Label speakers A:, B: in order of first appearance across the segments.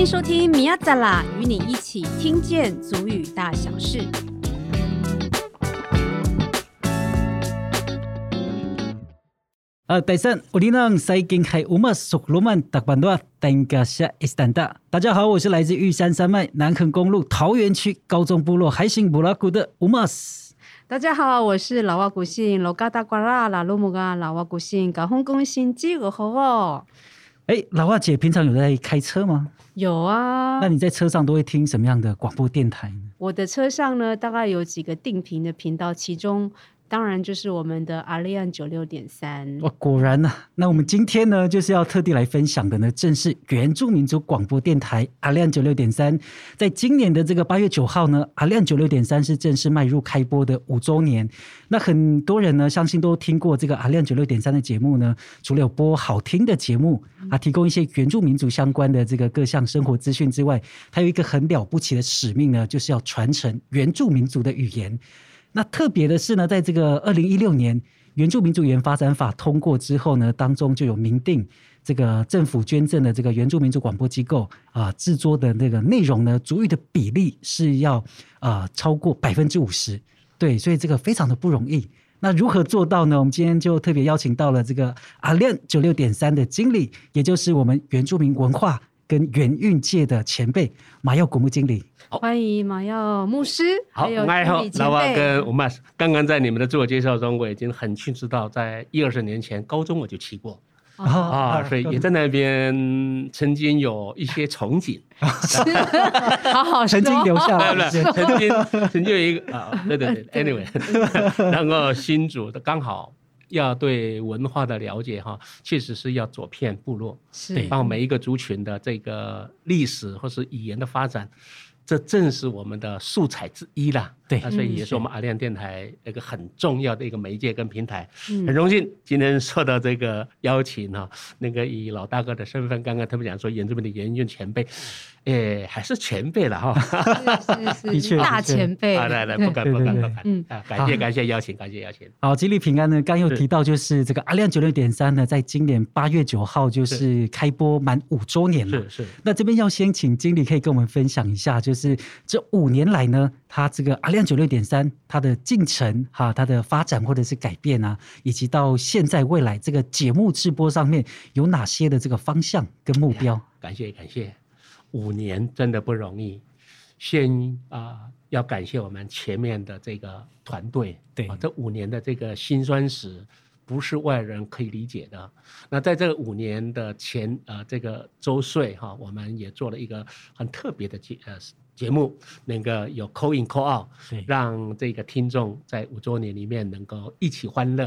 A: 欢迎收听米亚扎拉，与你一起听见足语大小事。
B: 我海乌马索罗曼达班多登加夏伊斯坦达。大家好，我是来自玉山山脉南横公路桃园区高中部落海星布拉古的乌马斯。
A: 大家好，我是老瓦古信罗嘎达瓜拉拉鲁木嘎老瓦古信高雄公信基尔侯哦。
B: 哎，老华姐平常有在开车吗？
A: 有啊。
B: 那你在车上都会听什么样的广播电台呢？
A: 我的车上呢，大概有几个定频的频道，其中。当然就是我们的阿利安九六点三。
B: 哇，果然呐、啊！那我们今天呢，就是要特地来分享的呢，正是原住民族广播电台阿利安九六点三。在今年的这个八月九号呢，阿利安九六点三是正式迈入开播的五周年。那很多人呢，相信都听过这个阿利安九六点三的节目呢。除了有播好听的节目啊，提供一些原住民族相关的这个各项生活资讯之外，它有一个很了不起的使命呢，就是要传承原住民族的语言。那特别的是呢，在这个二零一六年《原住民族语言发展法》通过之后呢，当中就有明定这个政府捐赠的这个原住民族广播机构啊制作的那个内容呢，足语的比例是要啊超过百分之五十。对，所以这个非常的不容易。那如何做到呢？我们今天就特别邀请到了这个阿亮九六点三的经理，也就是我们原住民文化跟元运界的前辈马耀古木经理。
A: 欢迎马耀牧师，
C: 好，
A: 还有
C: 好，老瓦跟我们刚刚在你们的自我介绍中，我已经很清楚到，在一二十年前高中我就骑过，啊，啊，所以也在那边曾经有一些憧憬，
A: 好好
B: 曾经留下来，
C: 曾经曾经有一个啊，对对对，anyway，然后新竹的刚好要对文化的了解哈，确实是要走遍部落，
A: 是，
C: 帮每一个族群的这个历史或是语言的发展。这正是我们的素材之一啦，
B: 对，
C: 所以也是我们阿亮电台一个很重要的一个媒介跟平台。嗯，很荣幸今天受到这个邀请哈，那个以老大哥的身份，刚刚特别讲说原住民的原运前辈，哎，还是前辈了哈，
A: 是是 是，大前辈。
C: 来来，不敢不敢不敢，嗯啊，感谢感谢邀请，感谢邀请。
B: 好，吉利平安呢，刚又提到就是这个阿亮九六点三呢，在今年八月九号就是开播满五周年了，
C: 是是。
B: 那这边要先请经理可以跟我们分享一下，就是。是这五年来呢，它这个阿亮九六点三，它的进程哈，它的发展或者是改变啊，以及到现在未来这个节目直播上面有哪些的这个方向跟目标？
C: 感谢感谢，五年真的不容易。先啊、呃，要感谢我们前面的这个团队，
B: 对
C: 啊，这五年的这个辛酸史。不是外人可以理解的。那在这五年的前呃这个周岁哈，我们也做了一个很特别的节呃节目，那个有 call in call out，让这个听众在五周年里面能够一起欢乐，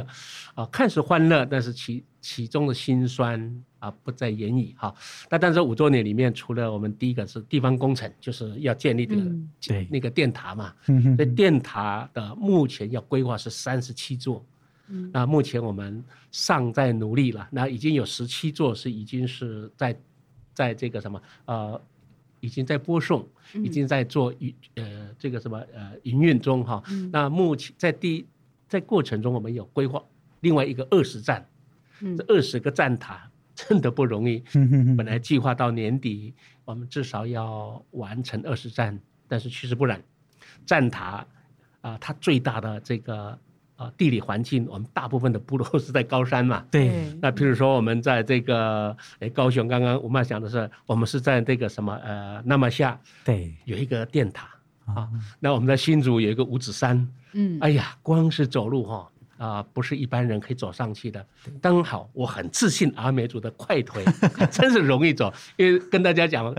C: 啊、呃，看似欢乐，但是其其中的辛酸啊、呃、不在言语哈。那但是五周年里面，除了我们第一个是地方工程，就是要建立这个、嗯、那个电塔嘛，所以电塔的目前要规划是三十七座。那目前我们尚在努力了，那已经有十七座是已经是在，在这个什么呃，已经在播送，已经在做营呃这个什么呃营运中哈。那目前在第在过程中，我们有规划另外一个二十站，这二十个站塔真的不容易。本来计划到年底，我们至少要完成二十站，但是其实不然，站塔啊，它最大的这个。啊，地理环境，我们大部分的部落是在高山嘛。
B: 对。
C: 那譬如说，我们在这个诶高雄，刚刚我们讲的是，我们是在这个什么呃那么下，
B: 对，
C: 有一个电塔啊。那我们在新竹有一个五指山，嗯，哎呀，光是走路哈啊，不是一般人可以走上去的。刚好我很自信，阿美族的快腿 真是容易走，因为跟大家讲，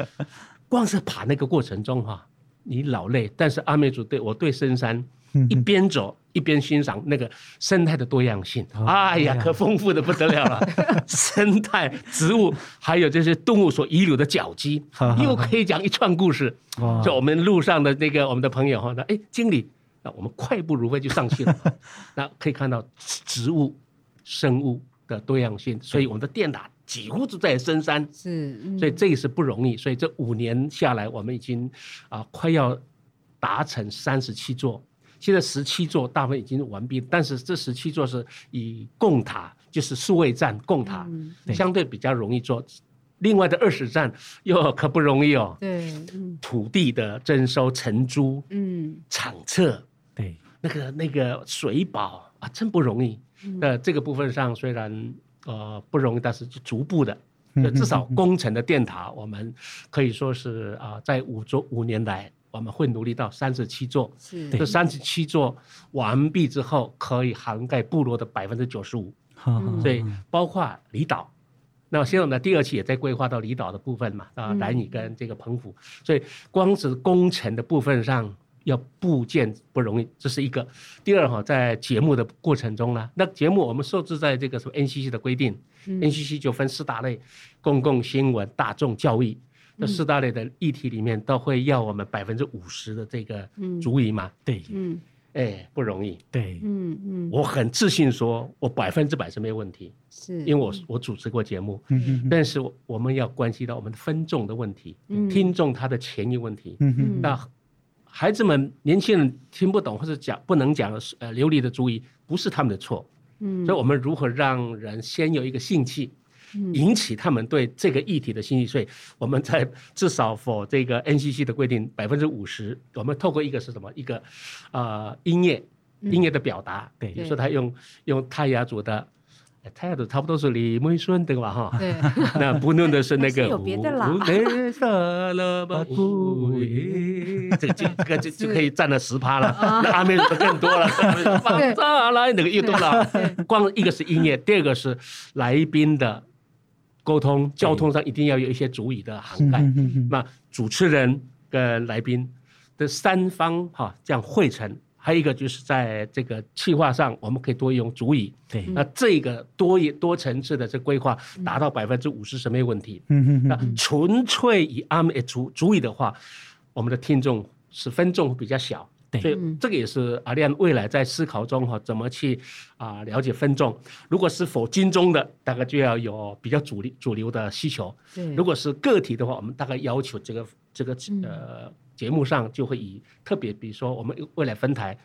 C: 光是爬那个过程中哈，你老累，但是阿美族对我对深山。一边走一边欣赏那个生态的多样性，哦、哎呀，可丰富的不得了了！生态、植物，还有这些动物所遗留的脚迹，又可以讲一串故事。就我们路上的那个我们的朋友哈，那哎，经理，那我们快步如飞就上去了。那可以看到植物、生物的多样性，所以我们的电塔几乎都在深山。
A: 是，
C: 所以这也是不容易。所以这五年下来，我们已经啊快要达成三十七座。现在十七座大部分已经完毕，但是这十七座是以供塔，就是数位站供塔，相对比较容易做。另外的二十站又可不容易哦。
A: 对，嗯。
C: 土地的征收、承租、
A: 嗯。
C: 场测，
B: 对，
C: 那个那个水保啊，真不容易。
A: 嗯。
C: 那这个部分上虽然呃不容易，但是逐步的，至少工程的电塔，我们可以说是啊、呃，在五周五年来，我们会努力到三十七座。
A: 是
C: 这三十七座完毕之后，可以涵盖部落的百分之九十五。
A: 嗯
C: 所以包括离岛，那现在我们的第二期也在规划到离岛的部分嘛，啊，
A: 嗯
C: 兰屿跟这个澎湖，所以光是工程的部分上要部件不容易，这是一个。第二哈，在节目的过程中呢，那节目我们受制在这个什么 NCC 的规定、
A: 嗯
C: NCC 就分四大类：公共新闻、大众教育。这四大类的议题里面都会要我们百分之五十的这个主语嘛，
B: 对，
A: 嗯
C: 哎，不容易。
B: 对，
A: 嗯嗯，
C: 我很自信说，我百分之百是没问题。
A: 是
C: 因为我我主持过节目，
B: 嗯嗯
C: 但是我们要关系到我们的分众的问题，
A: 嗯。
C: 听众他的权益
B: 问题。
C: 那孩子们、年轻人听不懂或者讲不能讲呃流利的主语，不是他们的错。
A: 嗯，
C: 所以我们如何让人先有一个兴趣，
A: 嗯
C: 引起他们对这个议题的兴趣？所以我们在至少 for 这个 NCC 的规定百分之五十，我们透过一个是什么？一个呃音乐音乐的表达，
B: 对
C: 比如说他用用泰雅族的。哎泰雅族差不多是李梅孙对吧？哈，
A: 对，
C: 那不论的是那个
A: 有别的啦
C: 这个这个这个就就可以占了十趴了，那阿美族的更多了，放下来那个又多了。光一个是音乐，第二个是来宾的沟通，交通上一定要有一些族语的涵盖。
B: 嗯
C: 那主持人跟来宾的三方哈这样汇成，还有一个就是在这个企划上，我们可以多用族语。
B: 对，
C: 那这个多一多层次的这规划达到百分之五十是没有问题。
B: 嗯
C: 那纯粹以阿美族族语的话，我们的听众是分众比较小。
B: 对
C: 所以这个也是阿亮未来在思考中哈，怎么去啊了解分众。如果是否金中的，大概就要有比较主流主流的需求。
A: 对，
C: 如果是个体的话，我们大概要求这个这个呃节目上就会以特别，比如说我们未来分台，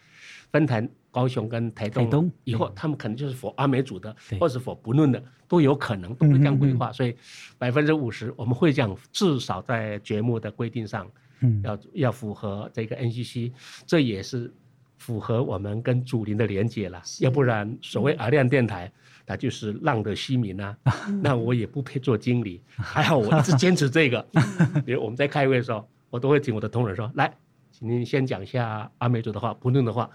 C: 分台高雄跟台东，
B: 台东
C: 以后他们可能就是否阿美族的
B: 对，
C: 或者是否不论的，都有可能都会这样规划。所以百分之五十我们会这样，至少在节目的规定上。
B: 嗯，
C: 要要符合这个 NCC，这也是符合我们跟祖灵的连接了。要不然，所谓阿亮电台，那就是浪得虚名啊。那我也不配做经理。还好我一直坚持这个。比如我们在开会的时候，我都会请我的同仁说：“来，请您先讲一下阿美族的话，不论的话。”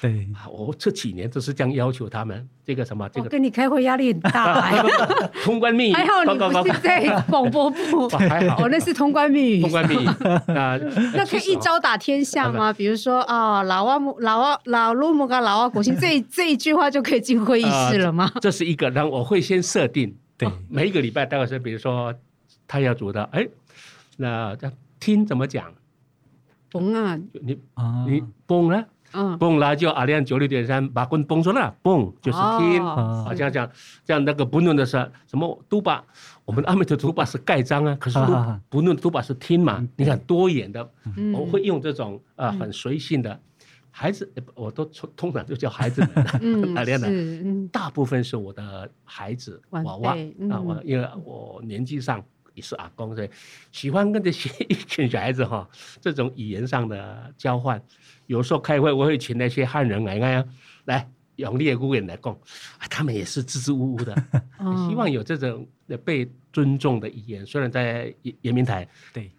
B: 对，
C: 我这几年都是这样要求他们。这个什么，这个
A: 我跟你开会压力很大哎。
C: 通关密语，
A: 还好你不是在广播部，
C: 还好
A: 我，那是通关密语。
C: 通关密语 啊，
A: 那可以一招打天下吗？比如说啊，老阿姆、老阿、老鲁姆跟老阿国姓，这这一句话就可以进会议室了吗？
C: 这是一个，然后我会先设定，
B: 对，
C: 每一个礼拜大概是比如说他要组的，哎，那这听怎么讲？
A: 嘣啊，
C: 你
B: 啊，
C: 你嘣了，
A: 嗯，
C: 嘣了就阿亮九六点三把棍崩出来，嘣就是听，
A: 哦。
C: 啊，这样讲，这样那个不论的是什么都把我们阿美族都把是盖章啊，可是都不论都把是听嘛，你看多元的，我会用这种啊很随性的。孩子，我都通常就叫孩子们。
A: 嗯，
C: 阿亮的，
A: 嗯，
C: 大部分是我的孩子娃娃啊，我因为我年纪上也是阿公，所以喜欢跟这些一群小孩子哈，这种语言上的交换。有时候开会，我会请那些汉人来啊，来用猎姑言来讲，他们也是支支吾吾的，希望有这种被尊重的语言。虽然在延明台，
B: 对，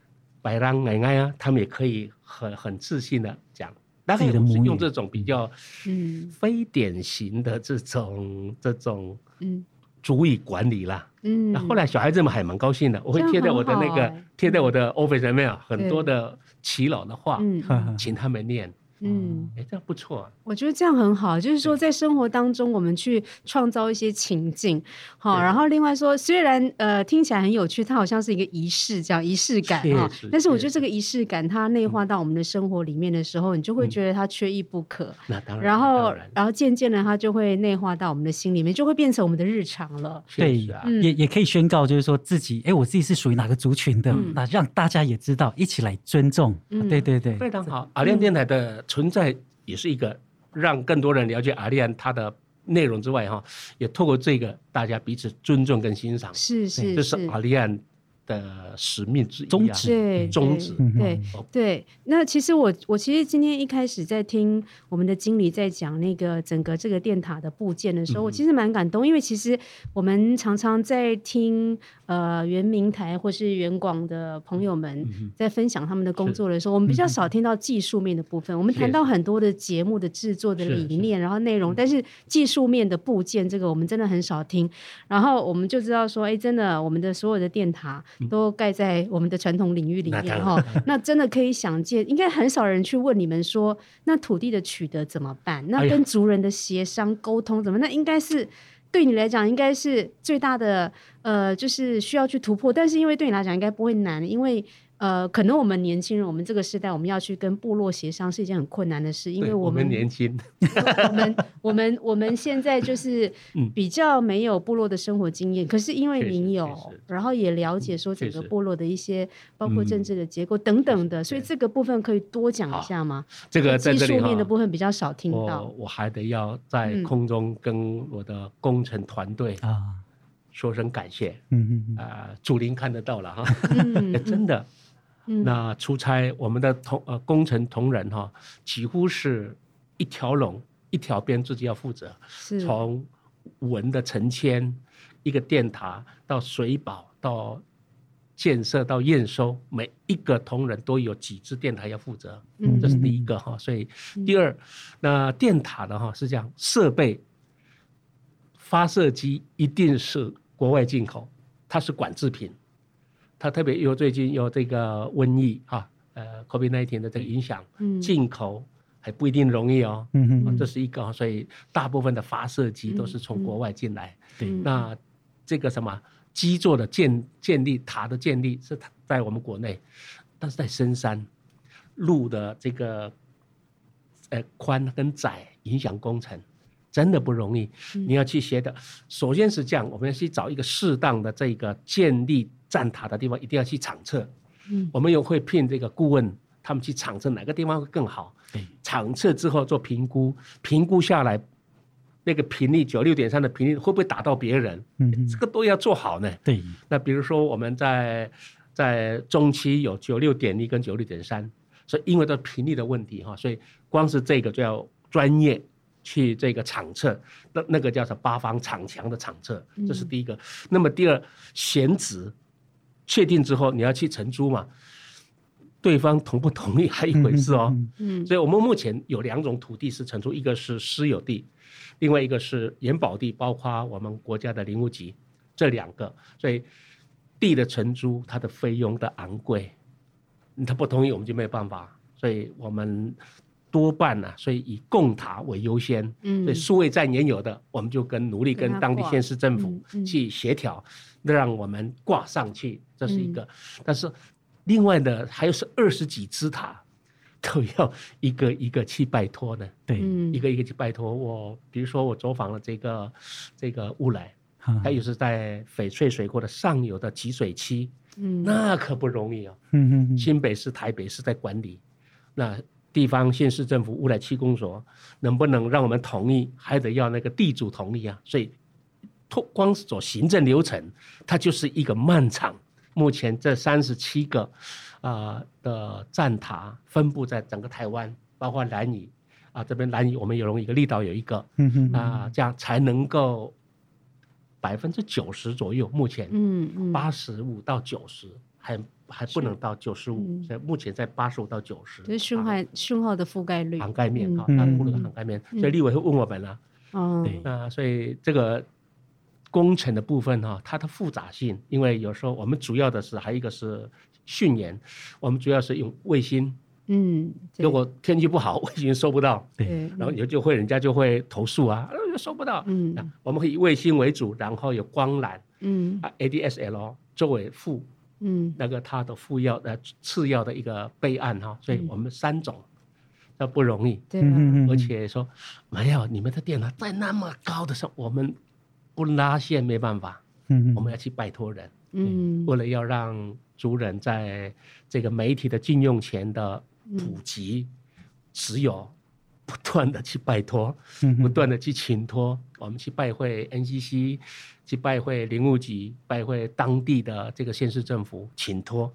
C: 白浪奶奶啊，他们也可以很很自信的讲。大概是用这种比较嗯非典型的这种这种嗯族语管理啦，嗯，那后来小孩子们还蛮高兴的，我会贴在我的那个贴在我的 office 上面啊，很多的祈老的话，嗯，请他们念。嗯，哎，这样不错啊。
A: 我觉得这样很好，就是说在生活当中，我们去创造一些情境，好。然后另外说，虽然呃听起来很有趣，它好像是一个仪式，这样仪式感啊。但是我觉得这个仪式感，它内化到我们的生活里面的时候，你就会觉得它缺一不可。
C: 那当然。
A: 然后，然后渐渐的，它就会内化到我们的心里面，就会变成我们的日常了。
B: 对，也也可以宣告，就是说自己，哎，我自己是属于哪个族群的，那让大家也知道，一起来尊重。对对对，
C: 非常好。阿亮电台的。存在也是一个让更多人了解阿利安他的内容之外，哈，也透过这个大家彼此尊重跟欣赏。
A: 是是，
C: 这是阿亮的使命之一、啊，
B: 宗旨，
A: 对，
C: 宗旨，
A: 对对。那其实我我其实今天一开始在听我们的经理在讲那个整个这个电塔的部件的时候，嗯、我其实蛮感动，因为其实我们常常在听呃原明台或是原广的朋友们在分享他们的工作的时候，我们比较少听到技术面的部分。我们谈到很多的节目的制作的理念，然后内容，但是技术面的部件这个我们真的很少听。然后我们就知道说，哎，真的我们的所有的电塔。都盖在我们的传统领域里面哈，那真的可以想见，应该很少人去问你们说，那土地的取得怎么办？那跟族人的协商沟通怎么？那应该是对你来讲，应该是最大的呃，就是需要去突破。但是因为对你来讲，应该不会难，因为。呃，可能我们年轻人，我们这个时代，我们要去跟部落协商是一件很困难的事，因为我们，
C: 我们年轻，
A: 我们我们我们现在就是比较没有部落的生活经验，嗯、可是因为您有，然后也了解说整个部落的一些，包括政治的结构等等的，所以这个部分可以多讲一下吗？
C: 这个在这里
A: 技术面的部分比较少听到，
C: 我，我还得要在空中跟我的工程团队啊。说声感谢，嗯嗯啊，祖林看得到了哈，嗯、真的。那出差，我们的同呃工程同仁哈，几乎是一条龙一条边自己要负责，从文的成签，一个电塔到水保到建设到验收，每一个同仁都有几支电塔要负责，嗯，这是第一个哈。所以第二，那电塔的哈是这样，设备发射机一定是国外进口，它是管制品。它特别有最近有这个瘟疫啊，呃，COVID-19 的这个影响，进口还不一定容易哦。嗯，这是一个，所以大部分的发射机都是从国外进来。对，那这个什么基座的建建立塔的建立是在我们国内，但是在深山路的这个呃宽跟窄影响工程，真的不容易。你要去学的，首先是这样，我们要去找一个适当的这个建立。站塔的地方一定要去场测，嗯，我们又会聘这个顾问，他们去场测哪个地方会更好。对，场测之后做评估，评估下来那个频率九六点三的频率会不会打到别人？嗯，这个都要做好呢。对，那比如说我们在在中期有九六点一跟九六点三，所以因为这频率的问题哈，所以光是这个就要专业去这个场测，那那个叫做八方场墙的场测，这是第一个。嗯，那么第二选址。确定之后，你要去承租嘛？对方同不同意 还一回事哦。嗯，所以我们目前有两种土地是承租，一个是私有地，另外一个是延保地，包括我们国家的林务局这两个。所以地的承租，它的费用的昂贵，他不同意我们就没有办法。所以我们多半呢、啊，所以以供塔为优先。嗯，所以数位站原有的，我们就跟努力跟当地县市政府去协调。让我们挂上去，这是一个。嗯、但是另外的，还有是二十几支塔，都要一个一个去拜托的。对，嗯、一个一个去拜托我。比如说我走访了这个这个乌来，还、嗯、有是在翡翠水库的上游的集水区，嗯，那可不容易啊。嗯嗯嗯。新北市、台北市在管理，那地方县市政府乌来区公所能不能让我们同意？还得要那个地主同意啊。所以。光是走行政流程，它就是一个漫长。目前这三十七个啊、呃、的站塔分布在整个台湾，包括兰屿啊这边兰屿我们有一个绿岛有一个，啊、呃、这样才能够百分之九十左右。目前嗯八十五到九十还还不能到九十五，所以目前在八十五到九十。
A: 这是讯号讯号的覆盖率，
C: 涵盖面哈，它部落的涵盖面。所以立委会问我们了，哦，对，那所以这个。工程的部分哈，它的复杂性，因为有时候我们主要的是还有一个是讯延，我们主要是用卫星，嗯，如果天气不好，卫星收不到，对，然后有就会人家就会投诉啊，收不到，嗯，我们会以卫星为主，然后有光缆，嗯，啊，ADSL 作为副，嗯，那个它的副药呃次要的一个备案哈，所以我们三种，那不容易，对，而且说没有你们的电脑在那么高的时候，我们。不拉线没办法，嗯，我们要去拜托人，嗯，为了要让族人在这个媒体的禁用前的普及，持有不断的去拜托，不断的去请托，我们去拜会 NCC，去拜会林务局，拜会当地的这个县市政府，请托。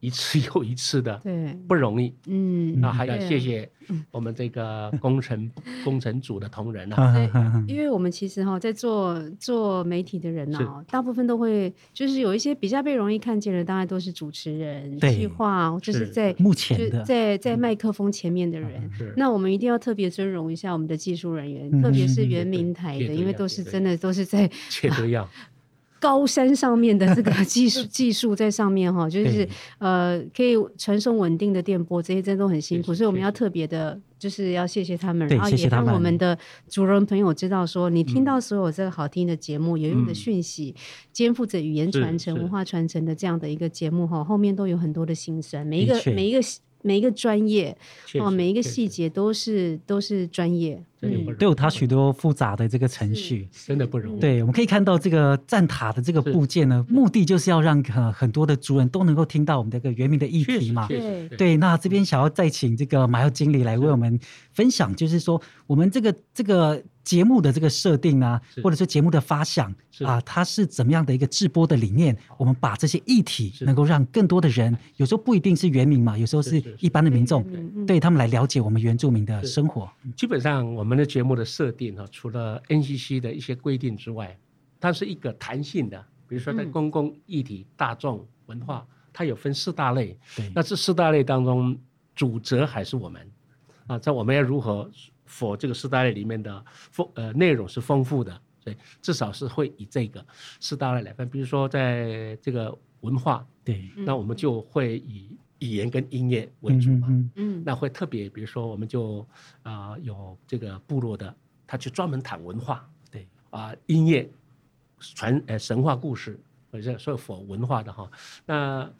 C: 一次又一次的，
A: 对，
C: 不容易。
A: 嗯，
C: 那还要谢谢我们这个 工程工程组的同仁啊。
A: 因为我们其实哈，在做做媒体的人呢，大部分都会就是有一些比较被容易看见的，当然都是主持人、计划，就是在
B: 目前的。
A: 在在麦克风前面的人。那我们一定要特别尊荣一下我们的技术人员，特别是原明台的，因为都是真的都是在
C: 切都要。
A: 高山上面的这个 技术技术在上面哈，就是呃可以传送稳定的电波，这些真的都很辛苦，所以我们要特别的，就是要谢谢他们，然后也让我们的主人朋友知道说，你听到所有这个好听的节目、有用的讯息，肩负着语言传承、文化传承的这样的一个节目哈，后面都有很多的心酸，每一个每一个。每一个专业哦，每一个细节都是都是专业，
B: 嗯，都有它许多复杂的这个程序，
C: 真的不容易。
B: 对，我们可以看到这个站塔的这个部件呢，目的就是要让很很多的族人都能够听到我们这个原民的议题嘛。
A: 对。
B: 对，那这边想要再请这个马耀经理来为我们分享，就是说我们这个这个。节目的这个设定啊，或者说节目的发想啊，它是怎么样的一个制播的理念？我们把这些议题能够让更多的人，有时候不一定是原民嘛，有时候是一般的民众，对他们来了解我们原住民的生活。
C: 基本上我们的节目的设定哈，除了 NCC 的一些规定之外，它是一个弹性的。比如说在公共议题、大众文化，它有分四大类。对，那这四大类当中，主责还是我们啊，在我们要如何？for 这个四大类里面的丰呃内容是丰富的，所以至少是会以这个四大类来分。比如说在这个文化，对，那我们就会以语言跟音乐为主嘛，嗯，嗯，那会特别，比如说我们就啊、呃、有这个部落的，他去专门谈文化，对，啊、呃、音乐传呃神话故事，或者说 for 文化的哈，那。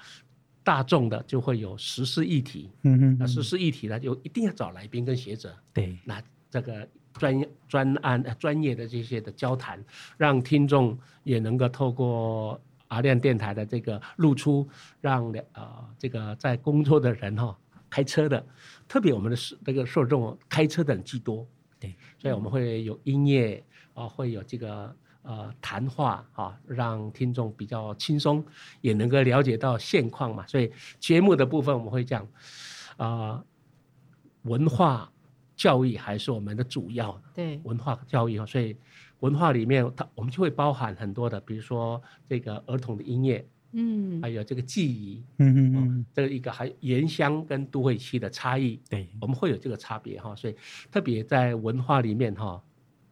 C: 大众的就会有时事议题，嗯哼，那时事议题呢，就一定要找来宾跟学者，对，那这个专业专案专业的这些的交谈，让听众也能够透过阿亮电台的这个露出，让呃这个在工作的人哈、哦，开车的，特别我们的这个受众开车的人居多，对，所以我们会有音乐啊、呃，会有这个。呃，谈话啊，让听众比较轻松，也能够了解到现况嘛。所以节目的部分我们会讲，啊、呃，文化教育还是我们的主要。对，文化教育，所以文化里面它我们就会包含很多的，比如说这个儿童的音乐，嗯，还有这个记忆，嗯嗯嗯，这个一个还原乡跟都会区的差异，对，我们会有这个差别哈。所以特别在文化里面哈，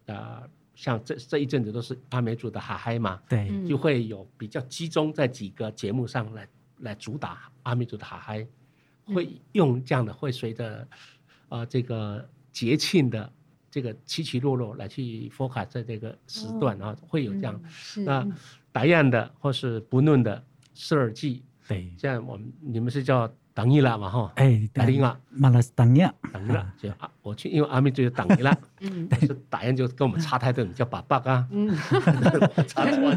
C: 啊、呃。像这这一阵子都是阿美族的哈嗨嘛，对，就会有比较集中在几个节目上来来主打阿美族的哈嗨，会用这样的会随着啊、呃、这个节庆的这个起起落落来去 focus 在这个时段啊，会有这样。那打样的或是不论的四二季，对，像我们你们是叫。等伊拉嘛哈，哎，等伊拉，
B: 马拉是等伊拉，
C: 等一拉就啊，我去，因为阿妹就是等伊拉，嗯，但是打样就跟我们差太多，叫爸爸啊，嗯，差错了，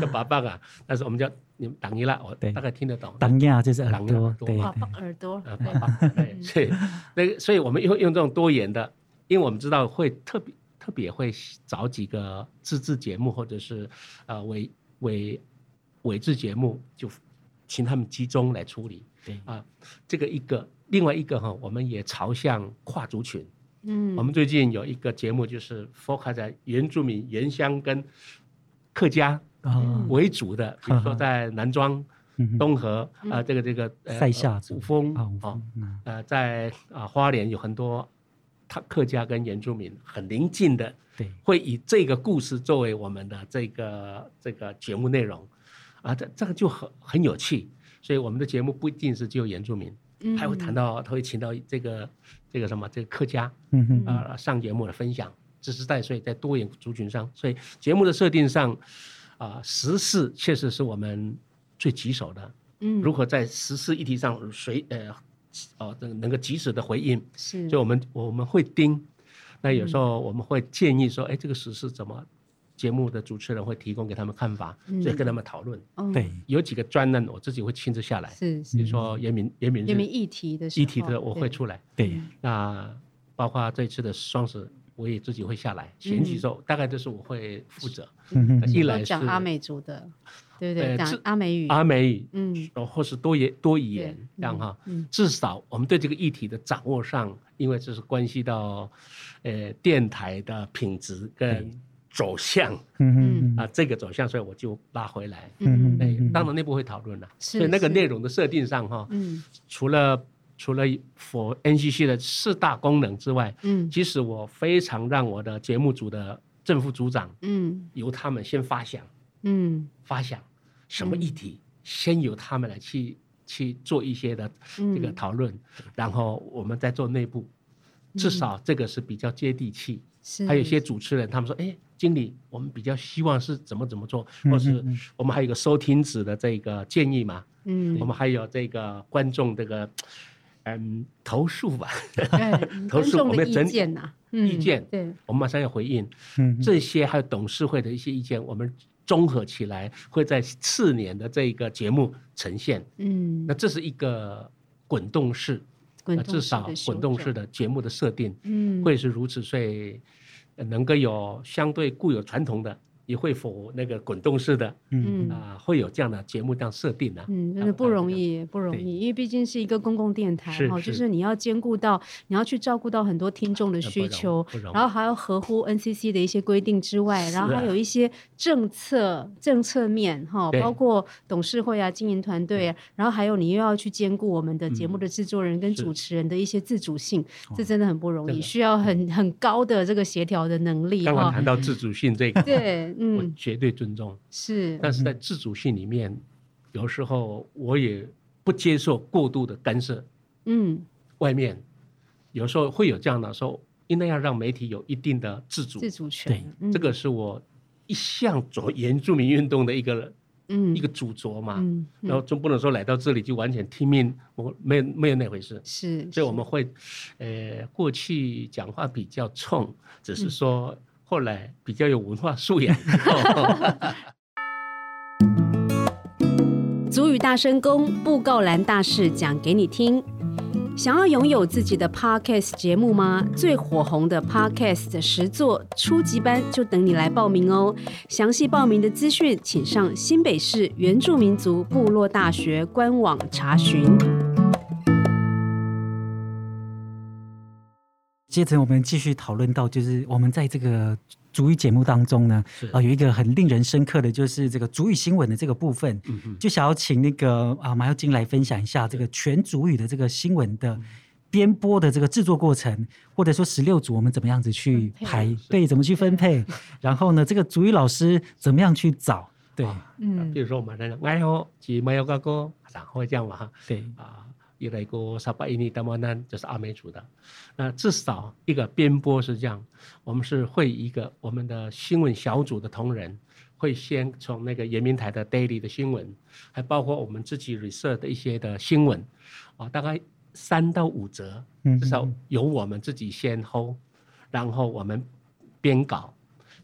C: 叫爸爸啊，但是我们叫你们等伊拉，我大概听得懂。
B: 等亚就是耳朵，
A: 对，耳朵，
C: 爸爸，对，所以那个，所以我们用用这种多元的，因为我们知道会特别特别会找几个自制节目或者是呃伪伪伪制节目，就请他们集中来处理。对。啊，这个一个，另外一个哈，我们也朝向跨族群。嗯，我们最近有一个节目，就是 focus 在原住民、原乡跟客家为主的，比如说在南庄、东河啊，这个这个
B: 塞夏、
C: 五峰啊，呃，在啊花莲有很多他客家跟原住民很邻近的，对，会以这个故事作为我们的这个这个节目内容，啊，这这个就很很有趣。所以我们的节目不一定是只有原住民，嗯、还会谈到，他会请到这个这个什么这个客家，嗯哼啊、呃、上节目的分享，这是在所以在多元族群上，所以节目的设定上，啊、呃、时事确实是我们最棘手的，嗯，如何在时事议题上随呃哦能能够及时的回应，是，所以我们我们会盯，那有时候我们会建议说，哎、嗯，这个时事怎么？节目的主持人会提供给他们看法，所以跟他们讨论。对，有几个专栏我自己会亲自下来。是，比如说严明、严明、严明议题的议题的我会出来。对，那包括这次的双十，我也自己会下来。前几周大概都是我会负责。
A: 一来是讲阿美族的，对不对？讲阿美语，
C: 阿美语，嗯，或是多言多语言这样哈。至少我们对这个议题的掌握上，因为这是关系到呃电台的品质跟走向，嗯嗯啊这个走向，所以我就拉回来。嗯嗯，当然内部会讨论了。所以那个内容的设定上哈，嗯，除了。除了 for NCC 的四大功能之外，嗯，其实我非常让我的节目组的正副组长，嗯，由他们先发想，嗯，发想什么议题，先由他们来去去做一些的这个讨论，然后我们再做内部，至少这个是比较接地气。是，还有一些主持人，他们说，哎，经理，我们比较希望是怎么怎么做，或是我们还有一个收听子的这个建议嘛，嗯，我们还有这个观众这个。嗯，投诉吧，投诉我们的意见呐，意见，对，我们马上要回应。嗯，这些还有董事会的一些意见，我们综合起来会在次年的这个节目呈现。嗯，那这是一个滚动式，至少滚动式的节目的设定，嗯，会是如此，所以能够有相对固有传统的。也会否那个滚动式的，嗯啊，会有这样的节目这样设定呢？
A: 嗯，真的不容易，不容易，因为毕竟是一个公共电台哈，就是你要兼顾到，你要去照顾到很多听众的需求，然后还要合乎 NCC 的一些规定之外，然后还有一些政策政策面哈，包括董事会啊、经营团队啊，然后还有你又要去兼顾我们的节目的制作人跟主持人的一些自主性，这真的很不容易，需要很很高的这个协调的能力。
C: 刚刚谈到自主性这个，
A: 对。嗯，
C: 我绝对尊重，
A: 是，
C: 但是在自主性里面，有时候我也不接受过度的干涉。嗯，外面有时候会有这样的时候，应该要让媒体有一定的自主。
A: 自主权。
C: 对，这个是我一向做原住民运动的一个嗯。一个主轴嘛。嗯，然后总不能说来到这里就完全听命，我没有没有那回事。
A: 是，
C: 所以我们会，呃，过去讲话比较冲，只是说。后来比较有文化素养。
A: 族 语大声公布告栏大事讲给你听。想要拥有自己的 Podcast 节目吗？最火红的 Podcast 实作初级班就等你来报名哦！详细报名的资讯，请上新北市原住民族部落大学官网查询。
B: 接着我们继续讨论到，就是我们在这个主语节目当中呢，啊有一个很令人深刻的就是这个主语新闻的这个部分，就想要请那个啊马耀金来分享一下这个全主语的这个新闻的编播的这个制作过程，或者说十六组我们怎么样子去排，对，怎么去分配，然后呢，这个主语老师怎么样去找，对，
C: 嗯，比如说我们来讲，哎呦，吉马耀哥哥，然后这样嘛。哈，对。啊。一来个沙巴印尼达摩南就是阿美族的，那至少一个编播是这样，我们是会一个我们的新闻小组的同仁会先从那个原民台的 daily 的新闻，还包括我们自己 research 的一些的新闻，啊，大概三到五则，至少由我们自己先 hold，然后我们编稿，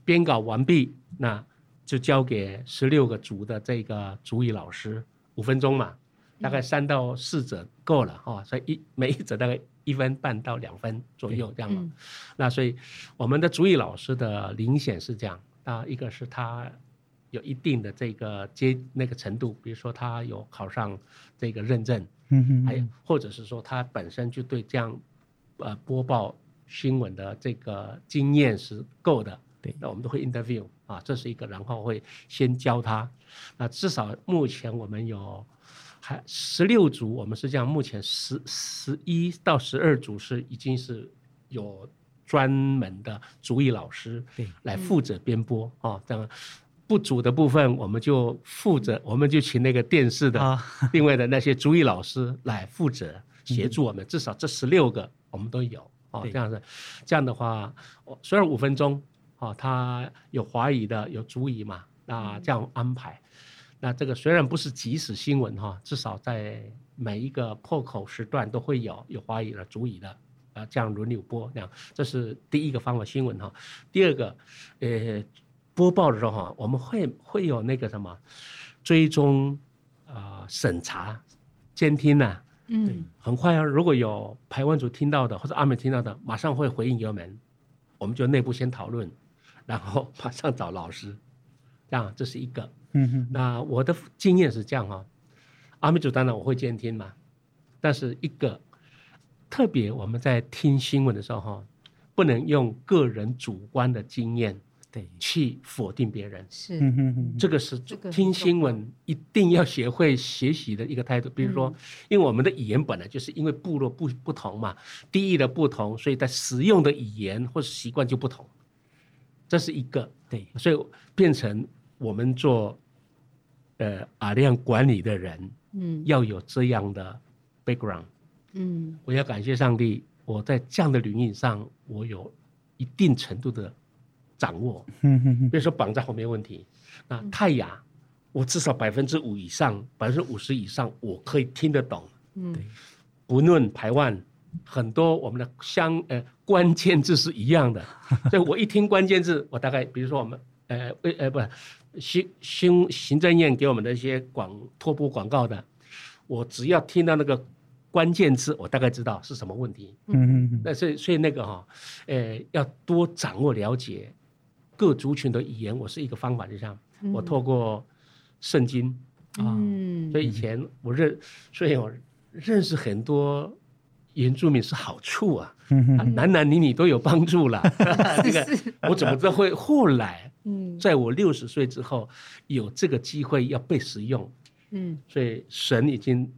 C: 编稿完毕，那就交给十六个组的这个族语老师，五分钟嘛。大概三到四折够了哈，所以一每一折大概一分半到两分左右这样嘛。那所以我们的主语老师的遴选是这样啊，一个是他有一定的这个接那个程度，比如说他有考上这个认证，嗯嗯，还有或者是说他本身就对这样呃播报新闻的这个经验是够的，对，那我们都会 interview 啊，这是一个，然后会先教他。那至少目前我们有。还十六组，我们是这样，目前十十一到十二组是已经是有专门的主语老师来负责编播啊、哦。这样不足的部分，我们就负责，我们就请那个电视的另外的那些主语老师来负责协助我们。至少这十六个我们都有哦。这样子，这样的话，虽然五分钟啊，他有华语的，有足语嘛，那这样安排。那这个虽然不是即时新闻哈，至少在每一个破口时段都会有有华语的、足语的啊，这样轮流播，这样这是第一个方法新闻哈。第二个，呃，播报的时候哈，我们会会有那个什么追踪啊、审查、监听呐，
A: 嗯，
C: 很快啊，如果有排湾组听到的或者阿美听到的，马上会回应给我们，我们就内部先讨论，然后马上找老师，这样这是一个。
B: 嗯哼，
C: 那我的经验是这样哈、哦，阿美族当然我会监听嘛，但是一个特别我们在听新闻的时候哈，不能用个人主观的经验。对，去否定别人。
A: 是，
C: 这个是听新闻一定要学会学习的一个态度。比如说，因为我们的语言本来就是因为部落不不同嘛，地域的不同，所以在使用的语言或是习惯就不同。这是一个。对，所以变成我们做呃阿亮管理的人，嗯，要有这样的 background，嗯，我要感谢上帝，我在这样的领域上，我有一定程度的。掌握，比如说绑在后面问题，那泰雅，我至少百分之五以上，百分之五十以上，我可以听得懂。嗯，不论排湾，很多我们的相呃关键字是一样的，所以我一听关键字，我大概比如说我们呃呃呃不行行行政院给我们的一些广拓播广告的，我只要听到那个关键字，我大概知道是什么问题。嗯嗯，那所以所以那个哈，呃要多掌握了解。各族群的语言，我是一个方法，就像我透过圣经啊，所以以前我认，所以我认识很多原住民是好处啊，男男女女都有帮助了。这个我怎么知道会后来，在我六十岁之后有这个机会要被使用，嗯，所以神已经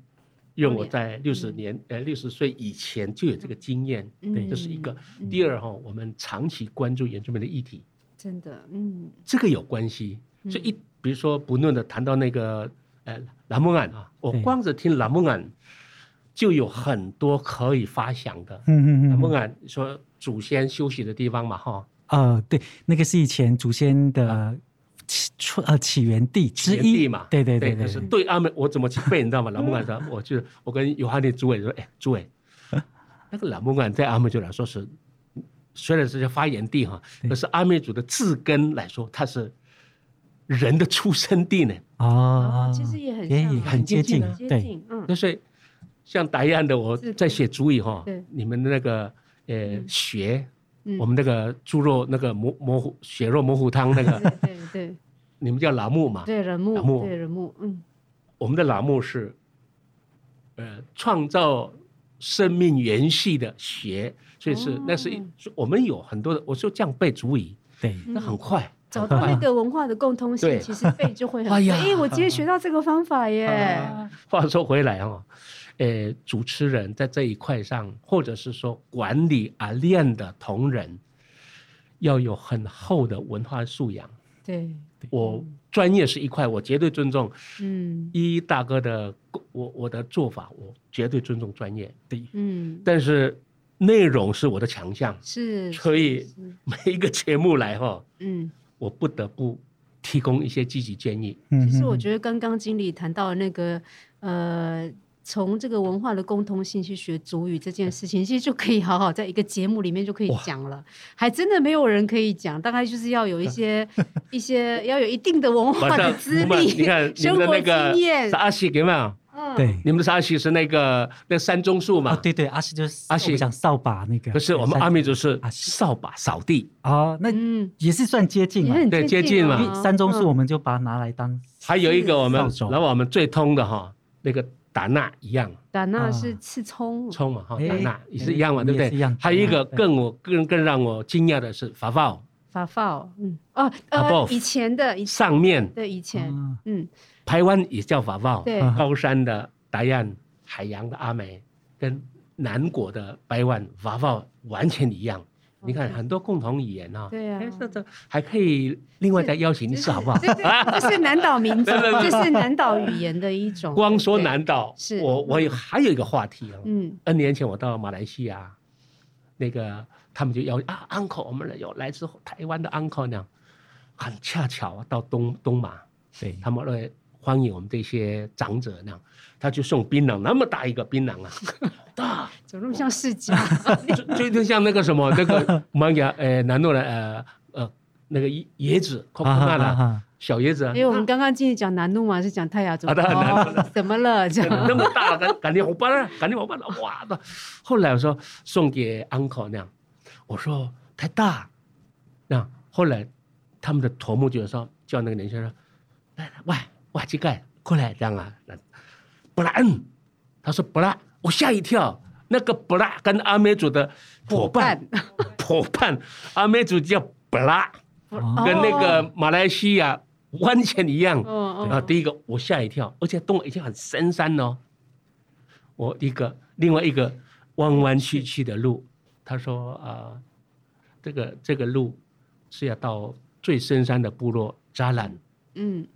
C: 用我在六十年呃六十岁以前就有这个经验，对，这是一个。第二哈，我们长期关注原住民的议题。
A: 真的，嗯，
C: 这个有关系。所以一，比如说不断的谈到那个，呃，蓝梦案啊，我光是听蓝梦案，就有很多可以发想的。嗯嗯嗯。拉木安说祖先休息的地方嘛，哈。
B: 呃，对，那个是以前祖先的起出呃起源地之一嘛。对对对对。
C: 可是对阿美，我怎么去背？你知道吗？老木安说，我就我跟尤哈尼主委说，哎，主委，那个老木安在阿美族来说是。虽然是发源地哈，可是阿美族的字根来说，它是人的出生地呢。
A: 哦，其实也很
B: 也很接近，对，
C: 嗯。所以像达安的，我在写主语哈，你们的那个呃血，我们那个猪肉那个模模糊血肉模糊汤那个，对对，你们叫拉木嘛？
A: 对，拉木，对，拉木，嗯。
C: 我们的拉木是呃创造生命元气的血。所以是，那是我们有很多的，我说这样背足矣，对，那很快
A: 找到那个文化的共通性，其实背就会很快。哎，我今天学到这个方法耶。
C: 话说回来啊，呃，主持人在这一块上，或者是说管理阿练的同仁，要有很厚的文化素养。
A: 对，
C: 我专业是一块，我绝对尊重。嗯，一大哥的我我的做法，我绝对尊重专业。对，嗯，但是。内容是我的强项，
A: 是，
C: 所以每一个节目来哈，嗯，我不得不提供一些积极建议。
A: 其实我觉得刚刚经理谈到的那个，呃，从这个文化的共通性去学主语这件事情，其实就可以好好在一个节目里面就可以讲了，还真的没有人可以讲，大概就是要有一些 一些要有一定的文化的资历，
C: 你看生活经验，是阿西给吗？
B: 对，
C: 你们的阿喜是那个那山中树嘛？
B: 对对，阿西就是阿西讲扫把那个。
C: 不是我们阿米族是扫把扫地
B: 啊，那也是算接近嘛？
C: 对，接近嘛。
B: 山中树我们就把它拿来当。
C: 还有一个我们，然后我们最通的哈，那个打纳一样。
A: 打纳是刺葱。
C: 葱嘛哈，打纳也是一样嘛，对不对？一样。还有一个更我更更让我惊讶的是法法。
A: 法法，嗯哦呃，以前的
C: 上面
A: 对以前嗯。
C: 台湾也叫法报，对高山的达岸，海洋的阿美，跟南国的白湾法报完全一样。你看很多共同语言啊，
A: 对啊，
C: 这这还可以另外再邀请一次，好不好？
A: 这是南岛民族，这是南岛语言的一种。
C: 光说南岛，是我我有还有一个话题啊。嗯，N 年前我到马来西亚，那个他们就邀啊，uncle，我们有来自台湾的 uncle 那样，很恰巧到东东马，对他们来。欢迎我们这些长者那样，他就送槟榔，那么大一个槟榔啊，
A: 大，怎么那么像世家？
C: 就就像那个什么 那个我们讲呃南诺的呃呃那个椰子，可可纳的小椰子啊。
A: 因为我们刚刚进去讲南怒嘛，是讲泰雅族。
C: 啊，当然，
A: 怎么了？这样
C: 那么大，赶赶紧我搬了，赶紧我搬了，哇！后来我说送给 uncle 那样，我说太大，那后来他们的头目就说叫那个年轻人说，来来，喂，哇，乞丐过来这样啊，不拉，嗯，他说不拉，我吓一跳，那个不拉跟阿美族的伙伴伙伴，阿美族叫不拉。跟那个马来西亚完全一样，然后第一个我吓一跳，而且洞已经很深山哦。我一个另外一个弯弯曲曲的路，他说啊，这个这个路是要到最深山的部落扎兰。嗯，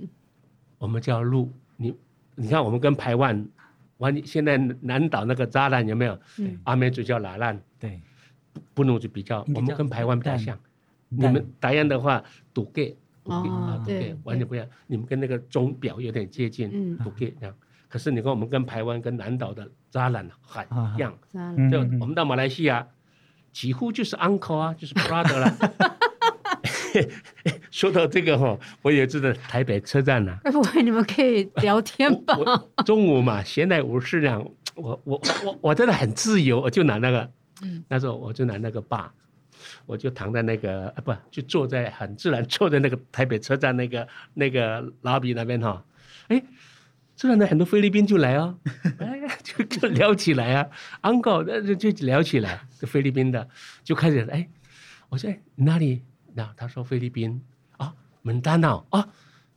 C: 我们叫路，你你看我们跟台湾完现在南岛那个扎兰有没有？阿美族叫拉兰，对，布农族比较，我们跟台湾比较像。你们达安的话，赌给，啊，赌给完全不一样。你们跟那个钟表有点接近，赌给这样。可是你看，我们跟台湾、跟南岛的扎兰很一样。就我们到马来西亚，几乎就是 uncle 啊，就是 brother 了。说到这个哈，我也知道台北车站呢。
A: 不会，你们可以聊天吧？
C: 中午嘛，闲来无事这样，我我我我真的很自由，我就拿那个，那时候我就拿那个把。我就躺在那个啊，不，就坐在很自然坐在那个台北车站那个那个拉比那边哈，哎，自然的很多菲律宾就来哦，哎，就就聊起来啊，uncle 那就就聊起来，就菲律宾的就开始哎，我说哎哪里？那他说菲律宾啊，门丹瑙啊，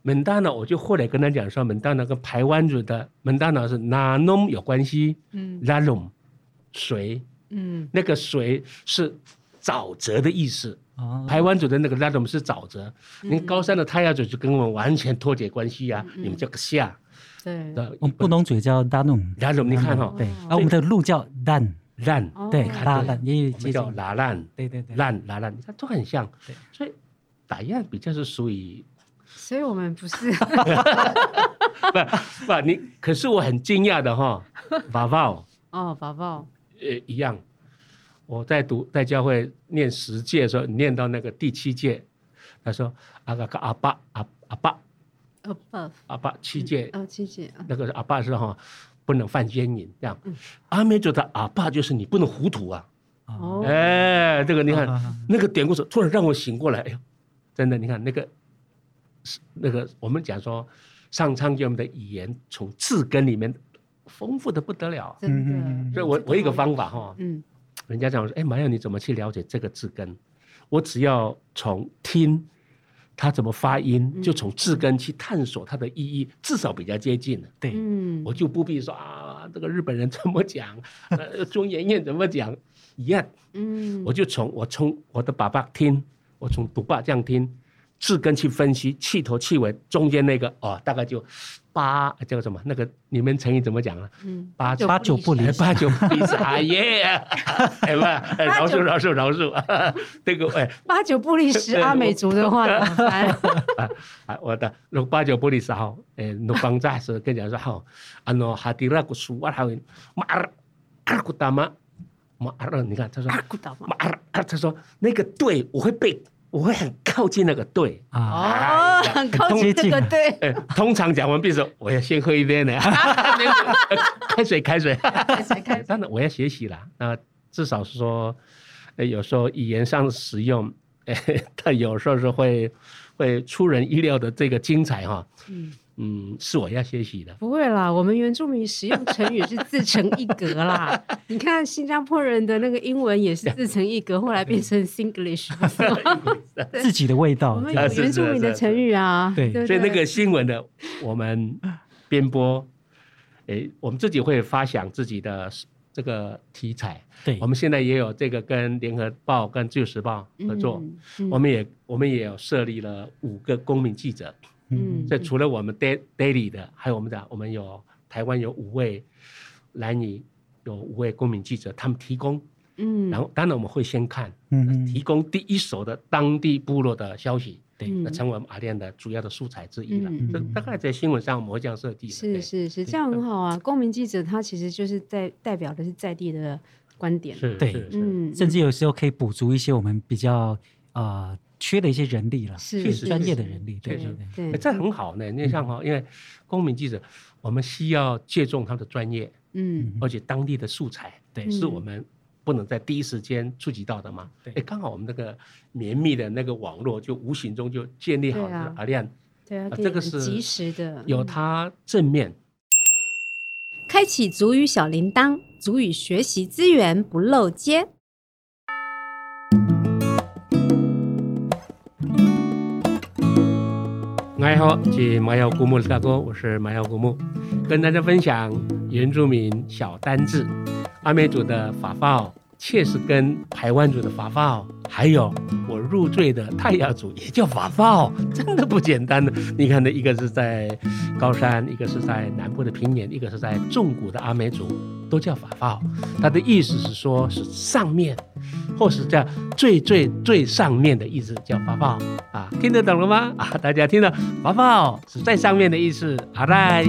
C: 门丹瑙，我就后来跟他讲说，门丹瑙跟排湾族的门丹瑙是哪弄有关系？嗯，拉拢水，嗯，那个水是。沼泽的意思，台湾族的那个拉拢是沼泽。你高山的泰雅族就跟我们完全脱节关系啊，你们叫个夏。
A: 对，
B: 我们布农族叫拉拢，
C: 拉拢你看哈，
B: 对，而我们的路叫烂。
C: 烂，
B: 对，拉烂也
C: 叫拉烂，
B: 对对对，
C: 烂拉烂，你看都很像。所以打样比较是属于，
A: 所以我们不是，
C: 不不，你可是我很惊讶的哈，法宝
A: 哦，法宝，
C: 呃，一样。我在读在教会念十届的时候，念到那个第七届，他说阿个阿爸阿阿爸，阿爸阿爸七诫，
A: 哦七诫，
C: 那个阿爸是哈不能犯奸淫这样，阿美族的阿爸就是你不能糊涂啊，哦，哎，这个你看 那个典故是突然让我醒过来，哎呦，真的你看那个是那个我们讲说上苍给我们的语言从字根里面丰富的不得了，
A: 真的，
C: 所以我我一个方法哈，嗯。人家讲说，哎，马耀，你怎么去了解这个字根？我只要从听他怎么发音，就从字根去探索它的意义，至少比较接近。对，嗯我就不必说啊，这个日本人怎么讲，呃，中研院怎么讲一样。嗯，我就从我从我的爸爸听，我从独霸这样听。字根去分析，气头气尾中间那个哦，大概就八叫什么？那个你们成语怎么讲啊？嗯，八
B: 八九不离，
C: 八九不离十。哎 耶，哎不，饶恕饶恕饶恕，这个哎，
A: 八九不离十，阿美族的话，哎，
C: 我的六八九不离十好，哎，六方在是跟讲说好，啊喏哈迪拉古苏瓦哈维马尔阿古达玛马尔，你看他说阿古达马尔，他说那个队我会背。我会很靠近那个队
A: 啊，很靠近那个对。
C: 通常讲完，比如说我要先喝一杯呢，开水开水开水开。当然我要学习啦，那至少是说，有时候语言上使用，他有时候是会会出人意料的这个精彩哈。嗯。嗯，是我要学习的。
A: 不会啦，我们原住民使用成语是自成一格啦。你看新加坡人的那个英文也是自成一格，后来变成 Singlish，
B: 自己的味道。
A: 我们有原住民的成语啊，
B: 对，
C: 所以那个新闻的我们编播，诶，我们自己会发想自己的这个题材。对，我们现在也有这个跟联合报、跟自由时报合作，我们也我们也有设立了五个公民记者。嗯，这除了我们 daily 的，还有我们的，我们有台湾有五位兰屿有五位公民记者，他们提供，嗯，然后当然我们会先看，嗯，提供第一手的当地部落的消息，对，那成为我们阿联的主要的素材之一了。这大概在新闻上我们会这样设计。
A: 是是是，这样很好啊。公民记者他其实就是在代表的是在地的观点，
B: 是对，嗯，甚至有时候可以补足一些我们比较啊。缺了一些人力了，
A: 是
B: 专业的人力，对对
A: 对，
C: 这很好呢。你像哈，因为公民记者，我们需要借重他的专业，嗯，而且当地的素材，对，是我们不能在第一时间触及到的嘛。哎，刚好我们那个绵密的那个网络，就无形中就建立好了。阿亮，
A: 对啊，这个是及时的，
C: 有它正面。
A: 开启足语小铃铛，足语学习资源不漏接。
C: 大家好，我是麻药古木的大哥，我是麻药古木，跟大家分享原住民小单字，阿美族的法号，确实跟排湾族的法号，还有我入赘的泰雅族也叫法号，真的不简单的。你看，那一个是在高山，一个是在南部的平原，一个是在纵谷的阿美族，都叫法号。它的意思是说，是上面。或是叫最最最上面的意思，叫法号啊，听得懂了吗？啊，大家听到法号是在上面的意思。好
A: 来，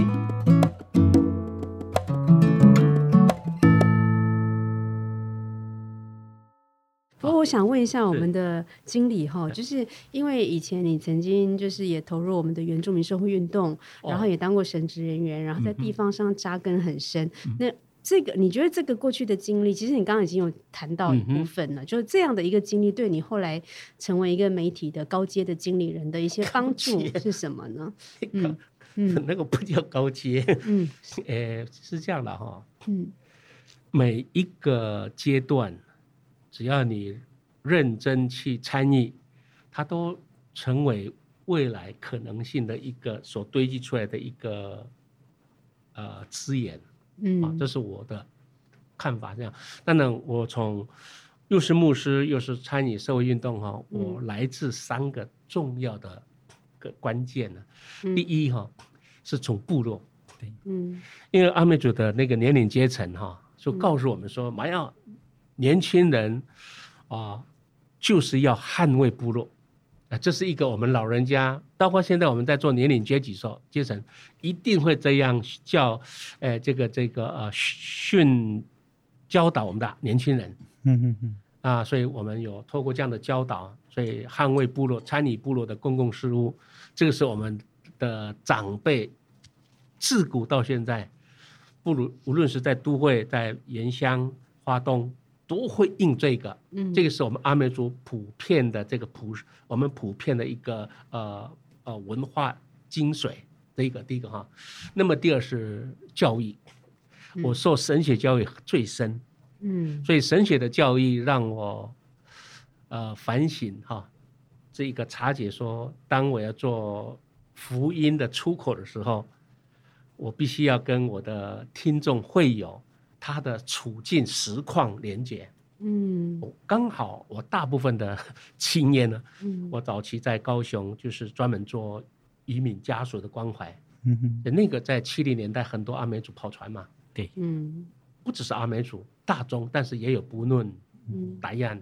A: 我想问一下我们的经理哈，就是因为以前你曾经就是也投入我们的原住民社会运动，然后也当过神职人员，然后在地方上扎根很深，那。这个你觉得这个过去的经历，其实你刚刚已经有谈到一部分了，嗯、就是这样的一个经历，对你后来成为一个媒体的高阶的经理人的一些帮助是什么呢？
C: 嗯 嗯，那个不叫高阶，嗯，呃，是这样的哈，嗯，每一个阶段，只要你认真去参与，它都成为未来可能性的一个所堆积出来的一个呃资源。嗯，啊，这是我的看法。这样，当然，我从又是牧师，又是参与社会运动哈，我来自三个重要的个关键呢。第一哈，是从部落，对，嗯，因为阿美族的那个年龄阶层哈，就告诉我们说，马要年轻人啊，就是要捍卫部落。啊，这是一个我们老人家，包括现在我们在做年龄阶级时候阶层，一定会这样教，呃，这个这个呃训教导我们的年轻人，嗯嗯嗯，啊，所以我们有透过这样的教导，所以捍卫部落、参与部落的公共事务，这个是我们的长辈自古到现在，不如无论是在都会、在原乡、花东。都会应这个，嗯，这个是我们阿美族普遍的这个普，我们普遍的一个呃呃文化精髓的一个第一个哈。那么第二是教育，我受神学教育最深，嗯，所以神学的教育让我呃反省哈，这一个察觉说，当我要做福音的出口的时候，我必须要跟我的听众会友。他的处境实况连接，嗯，刚好我大部分的经验呢，嗯，我早期在高雄就是专门做移民家属的关怀，嗯哼，那个在七零年代很多阿美族跑船嘛，对，嗯，不只是阿美族，大众，但是也有不论，嗯，达样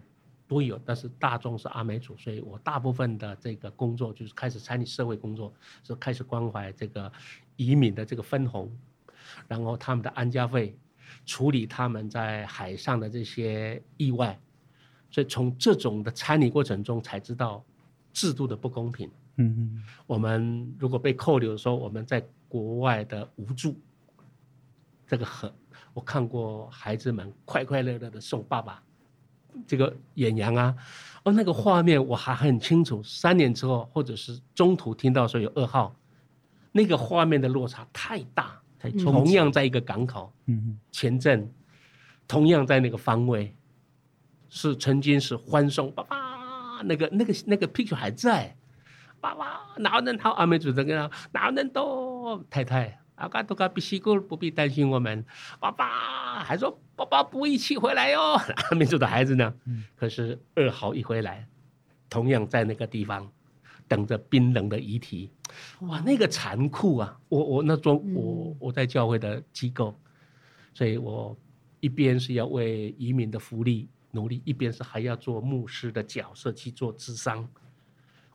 C: 都有，但是大众是阿美族，所以我大部分的这个工作就是开始参与社会工作，是开始关怀这个移民的这个分红，然后他们的安家费。处理他们在海上的这些意外，所以从这种的参与过程中才知道制度的不公平。嗯嗯，我们如果被扣留的时候，我们在国外的无助，这个很，我看过孩子们快快乐乐的送爸爸这个远洋啊，哦，那个画面我还很清楚。三年之后，或者是中途听到说有噩耗，那个画面的落差太大。同样在一个港口，嗯，前阵，同样在那个方位，是曾经是欢送爸爸，那个那个那个 picture 还在，爸爸哪能好？阿美族这个哪能都太太，阿嘎多嘎必须过，不必担心我们。爸爸还说爸爸不一起回来哟，阿美族的孩子呢？可是二号一回来，同样在那个地方。等着冰冷的遗体，哇，那个残酷啊！我我那种我我在教会的机构，所以我一边是要为移民的福利努力，一边是还要做牧师的角色去做智商。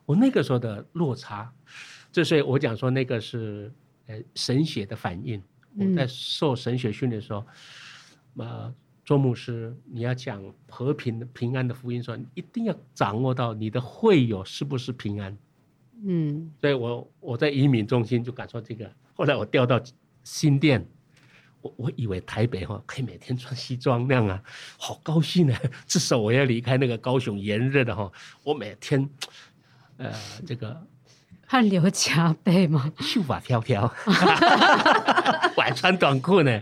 C: 我那个时候的落差，这所以我讲说那个是呃神学的反应。我在受神学训练的时候，呃，做牧师，你要讲和平平安的福音说，说你一定要掌握到你的会友是不是平安。
A: 嗯，
C: 所以我我在移民中心就感受这个。后来我调到新店，我我以为台北哈可以每天穿西装那样啊，好高兴啊。至少我要离开那个高雄炎热的哈，我每天，呃，这个
A: 汗流浃背吗，
C: 秀发飘飘，晚穿短裤呢。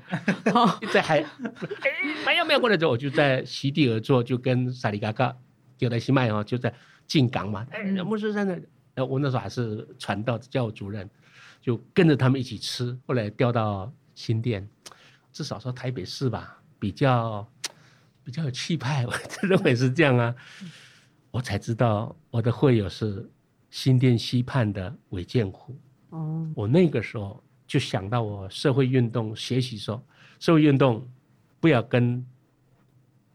C: 在海，哎，没有没有过来之后，我就在席地而坐，就跟萨利嘎嘎就在西麦哦，就在进港嘛。哎，牧师在那。呃，我那时候还是传道教主任，就跟着他们一起吃。后来调到新店，至少说台北市吧，比较比较有气派，我认为是这样啊。我才知道我的会友是新店西畔的韦建湖。哦，我那个时候就想到我社会运动学习说，社会运动不要跟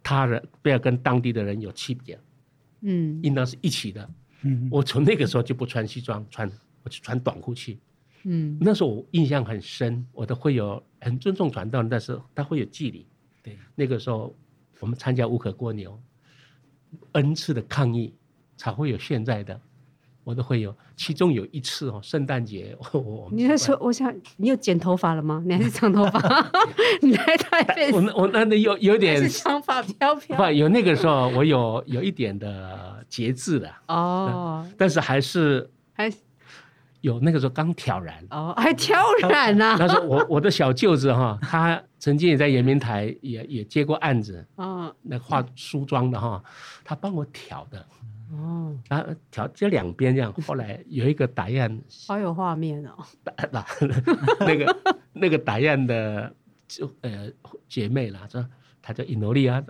C: 他人，不要跟当地的人有区别，嗯，应当是一起的。嗯，我从那个时候就不穿西装，穿我就穿短裤去。嗯，那时候我印象很深，我都会有很尊重传道，但是他会有纪律。对，那个时候我们参加无可蜗牛，N 次的抗议才会有现在的我都会有。其中有一次哦，圣诞节我我
A: 你那时候我想你有剪头发了吗？你还是长头发？你来台北？
C: 我我那那有有点
A: 长发飘飘。
C: 不，有 那个时候我有有一点的节制的哦，但是还是还有那个时候刚挑染
A: 哦，还挑染呢。
C: 那时候我我的小舅子哈，他曾经也在延明台也也接过案子哦，那画梳妆的哈，他帮我挑的哦，然后调这两边这样。后来有一个打样，
A: 好有画面哦。
C: 打打那个 那个打样的就呃姐妹啦，说。她叫伊诺利啊，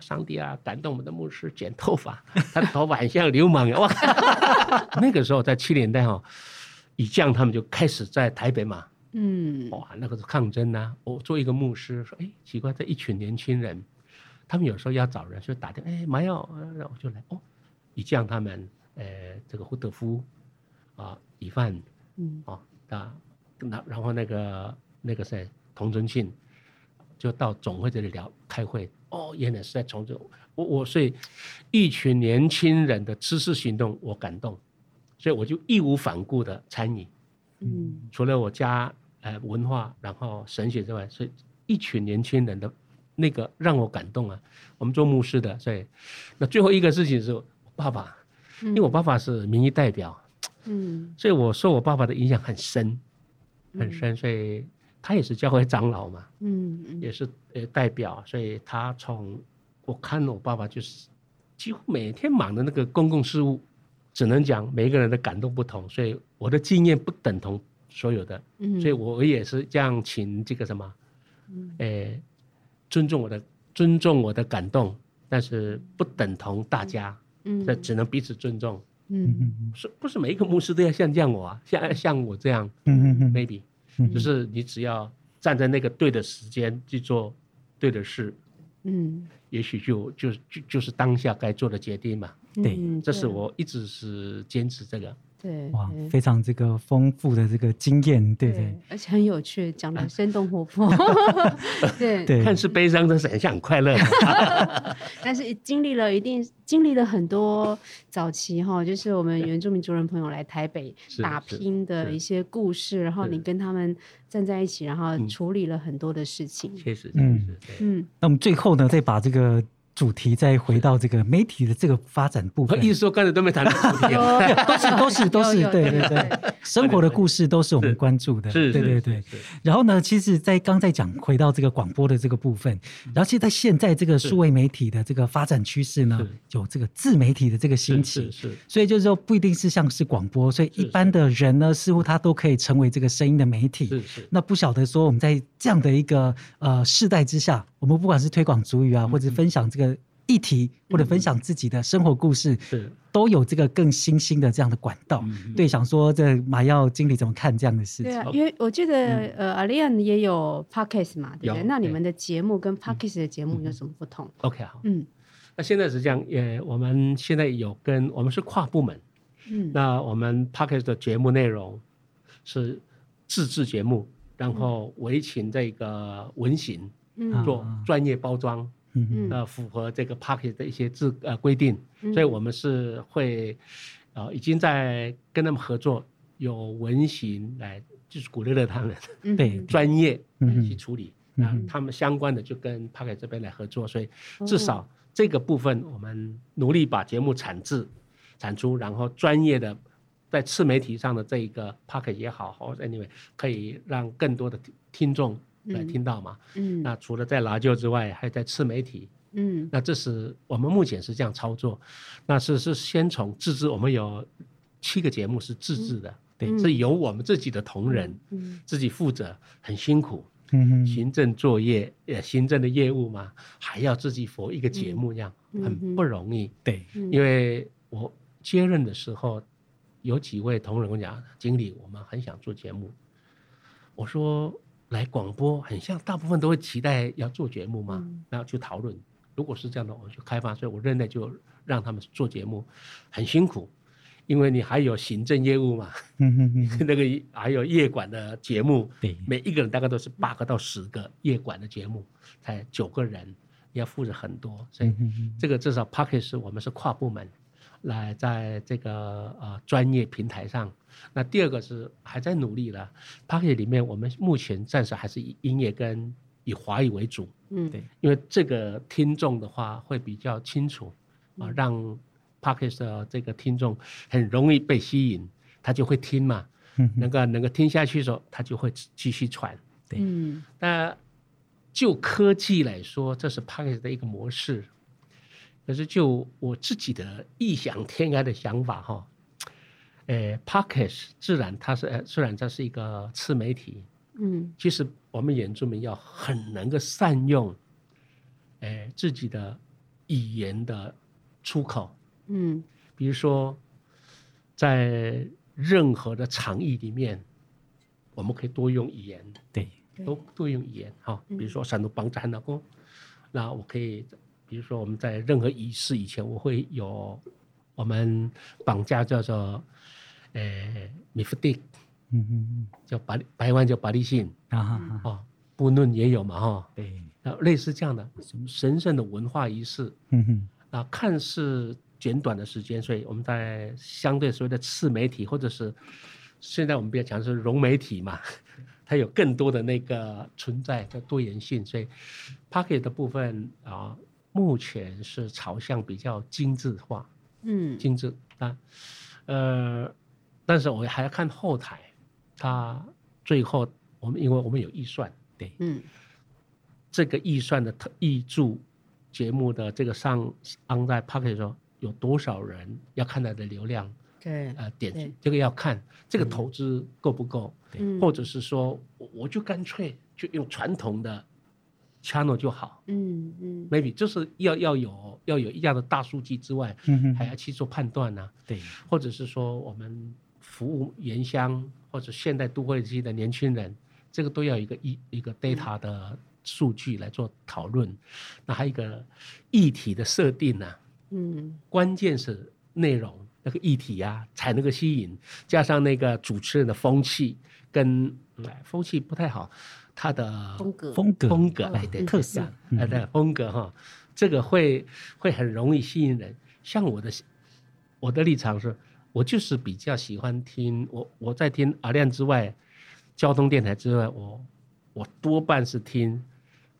C: 上帝啊，感动我们的牧师剪头发，他的头发很像流氓哇！那个时候在七年代哈，以将他们就开始在台北嘛，嗯，哇，那个是抗争呐、啊。我做一个牧师说，哎，奇怪，这一群年轻人，他们有时候要找人，就打电话，哎，麻药，然后我就来哦，以将他们，呃，这个胡德夫啊，以范，嗯，啊，啊，那然后那个那个谁，童尊庆。就到总会这里聊开会哦，原来是在从这我我所以一群年轻人的知识行动我感动，所以我就义无反顾的参与，嗯，除了我家呃文化然后神学之外，所以一群年轻人的那个让我感动啊。我们做牧师的，所以那最后一个事情是我爸爸，因为我爸爸是民意代表，嗯，所以我受我爸爸的影响很深，很深，所以。他也是教会长老嘛，嗯，嗯，也是呃代表，所以他从我看我爸爸就是几乎每天忙的那个公共事务，只能讲每一个人的感动不同，所以我的经验不等同所有的，嗯，所以我也是这样请这个什么，嗯，诶，尊重我的尊重我的感动，但是不等同大家，嗯，这只能彼此尊重，嗯。嗯，是不是每一个牧师都要像这样我啊，像像我这样，嗯嗯嗯，maybe。就是你只要站在那个对的时间去做对的事，嗯，也许就就就就是当下该做的决定嘛。对，这是我一直是坚持这个。
A: 对，
B: 哇，非常这个丰富的这个经验，对对，
A: 而且很有趣，讲的生动活泼。对
C: 对，看似悲伤，但是很像很快乐。
A: 但是经历了一定经历了很多早期哈，就是我们原住民族人朋友来台北打拼的一些故事，然后你跟他们站在一起，然后处理了很多的事情。
C: 确实，嗯
B: 嗯。那我们最后呢，再把这个。主题再回到这个媒体的这个发展部分，
C: 意思说刚才都没谈到主题，
B: 都是都是都是对对对，生活的故事都是我们关注的，对对对。然后呢，其实，在刚在讲回到这个广播的这个部分，然后其实在现在这个数位媒体的这个发展趋势呢，有这个自媒体的这个兴起，是，所以就是说不一定是像是广播，所以一般的人呢，似乎他都可以成为这个声音的媒体。是是。那不晓得说我们在这样的一个呃世代之下，我们不管是推广主语啊，或者分享这个。议题或者分享自己的生活故事，是。都有这个更新兴的这样的管道。对，想说这马耀经理怎么看这样的事情？对啊，
A: 因为我记得呃，阿利安也有 Podcast 嘛，对不对？那你们的节目跟 Podcast 的节目有什么不同
C: ？OK，好，嗯，那现在是这样，也我们现在有跟我们是跨部门，嗯，那我们 Podcast 的节目内容是自制节目，然后围请这个文型做专业包装。
B: 嗯
C: 呃，符合这个 Pocket 的一些制呃规定，所以我们是会呃已经在跟他们合作，有文型来就是鼓励了他们
B: 对。
C: 专业来去处理，
B: 嗯
C: 啊，他们相关的就跟 Pocket 这边来合作，所以至少这个部分我们努力把节目产制产出，然后专业的在次媒体上的这一个 Podcast 也好，或者 anyway 可以让更多的听众。来听到嘛？嗯，那除了在拉就之外，还在次媒体。嗯，那这是我们目前是这样操作。那是是先从自制，我们有七个节目是自制的，对，是由我们自己的同仁，嗯，自己负责，很辛苦，嗯，行政作业，呃，行政的业务嘛，还要自己 for 一个节目，这样很不容易。对，因为我接任的时候，有几位同仁跟我讲，经理，我们很想做节目。我说。来广播很像，大部分都会期待要做节目嘛，嗯、然后去讨论。如果是这样的，我就开发。所以我任内就让他们做节目，很辛苦，因为你还有行政业务嘛，那个还有夜管的节目，对，每一个人大概都是八个到十个夜管的节目，才九个人，你要负责很多，所以这个至少 Podcast 我们是跨部门。来，在这个呃专业平台上，那第二个是还在努力了。pocket 里面，我们目前暂时还是以音乐跟以华语为主，嗯，对，因为这个听众的话会比较清楚啊，让 pocket 的这个听众很容易被吸引，他就会听嘛，能够能够听下去的时候，他就会继续传，对，嗯，那就科技来说，这是 pocket 的一个模式。可是就我自己的异想天开的想法哈，呃，Podcast 自然它是呃，虽然它是一个次媒体，嗯，其实我们原住民要很能够善用，呃，自己的语言的出口，嗯，比如说在任何的场域里面，我们可以多用语言，对，多多用语言哈，比如说山东帮战老公，那我可以。比如说，我们在任何仪式以前，我会有我们绑架叫做呃米夫蒂，嗯嗯。叫巴白湾叫巴利信。啊，哦，布论也有嘛哈，对，然后类似这样的神圣的文化仪式，嗯哼，啊，看似简短的时间，所以我们在相对所谓的次媒体，或者是现在我们比较强的是融媒体嘛，它有更多的那个存在的多元性，所以 Podcast 的部分啊。目前是朝向比较精致化，嗯，精致啊，呃，但是我还要看后台，它最后我们因为我们有预算，对，嗯，这个预算的特预注节目的这个上 on 在 Podcast 的时候有多少人要看它的流量，对，呃，点击这个要看这个投资够不够，对，或者是说我我就干脆就用传统的。Channel 就好，嗯嗯，maybe 就是要要有要有一样的大数据之外，嗯，还要去做判断呢、啊，对，或者是说我们服务原乡或者现代都会区的年轻人，这个都要一个一一个 data 的数据来做讨论。嗯、那还有一个议题的设定呢、啊，嗯，关键是内容那个议题啊才能够吸引，加上那个主持人的风气跟、嗯、风气不太好。他的风格。风格风格。哎对特色。哎对风格哈，这个会会很容易吸引人。像我的我的立场是，我就是比较喜欢听我我在听阿亮之外，交通电台之外，我我多半是听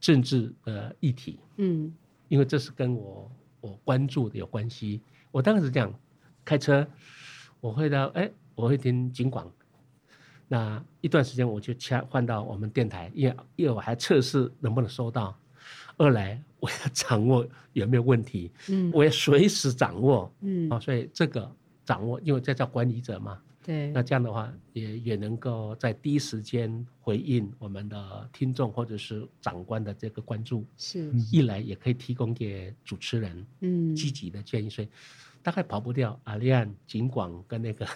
C: 政治的议题，嗯，因为这是跟我我关注的有关系。我当时是这样，开车我会到哎，我会听警广。那一段时间我就切换到我们电台，因为因为我还测试能不能收到，二来我要掌握有没有问题，嗯，我要随时掌握，嗯，啊，所以这个掌握，因为这叫管理者嘛，对，那这样的话也也能够在第一时间回应我们的听众或者是长官的这个关注，是，一来也可以提供给主持人，嗯，积极的建议，所以大概跑不掉阿亮、警广跟那个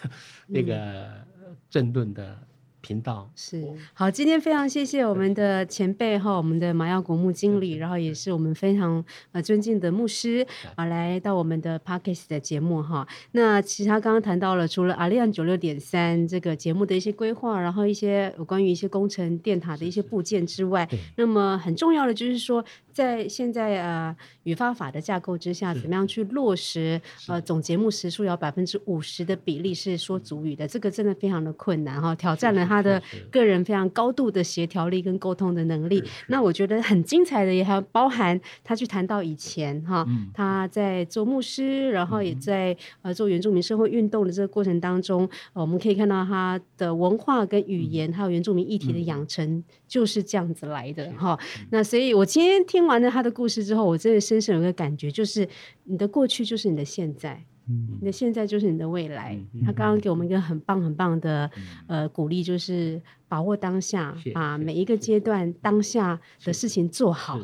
C: 那个政论的。频道。
A: 是好，今天非常谢谢我们的前辈哈，我们的麻药国牧经理，然后也是我们非常呃尊敬的牧师啊，来到我们的 Podcast 的节目哈。那其实他刚刚谈到了，除了阿利安九六点三这个节目的一些规划，然后一些有关于一些工程电塔的一些部件之外，那么很重要的就是说，在现在呃语法法的架构之下，怎么样去落实呃总节目时数有百分之五十的比例是说主语的，这个真的非常的困难哈，挑战了他的个人非常高度的协调力跟沟通的能力。那我觉得很精彩的也还包含他去谈到以前哈，他在做牧师，然后也在呃做原住民社会运动的这个过程当中，呃，我们可以看到他的文化跟语言还有原住民议题的养成就是这样子来的哈。那所以我今天听完了他的故事之后，我真的深深有个感觉，就是你的过去就是你的现在。你的现在就是你的未来。他刚刚给我们一个很棒很棒的呃鼓励，就是把握当下，把每一个阶段当下的事情做好，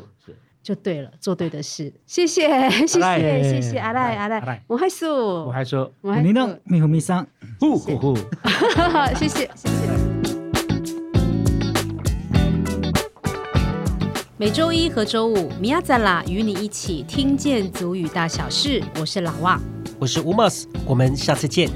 A: 就对了，做对的事。谢谢，谢谢，谢谢阿赖阿赖，我还说，
C: 我还说，
B: 我还说，米和米桑，
C: 呼呼呼，
A: 谢谢，谢谢。每周一和周五，米亚赞啦与你一起听见足语大小事。我是老旺。
D: 我是乌马斯，我们下次见。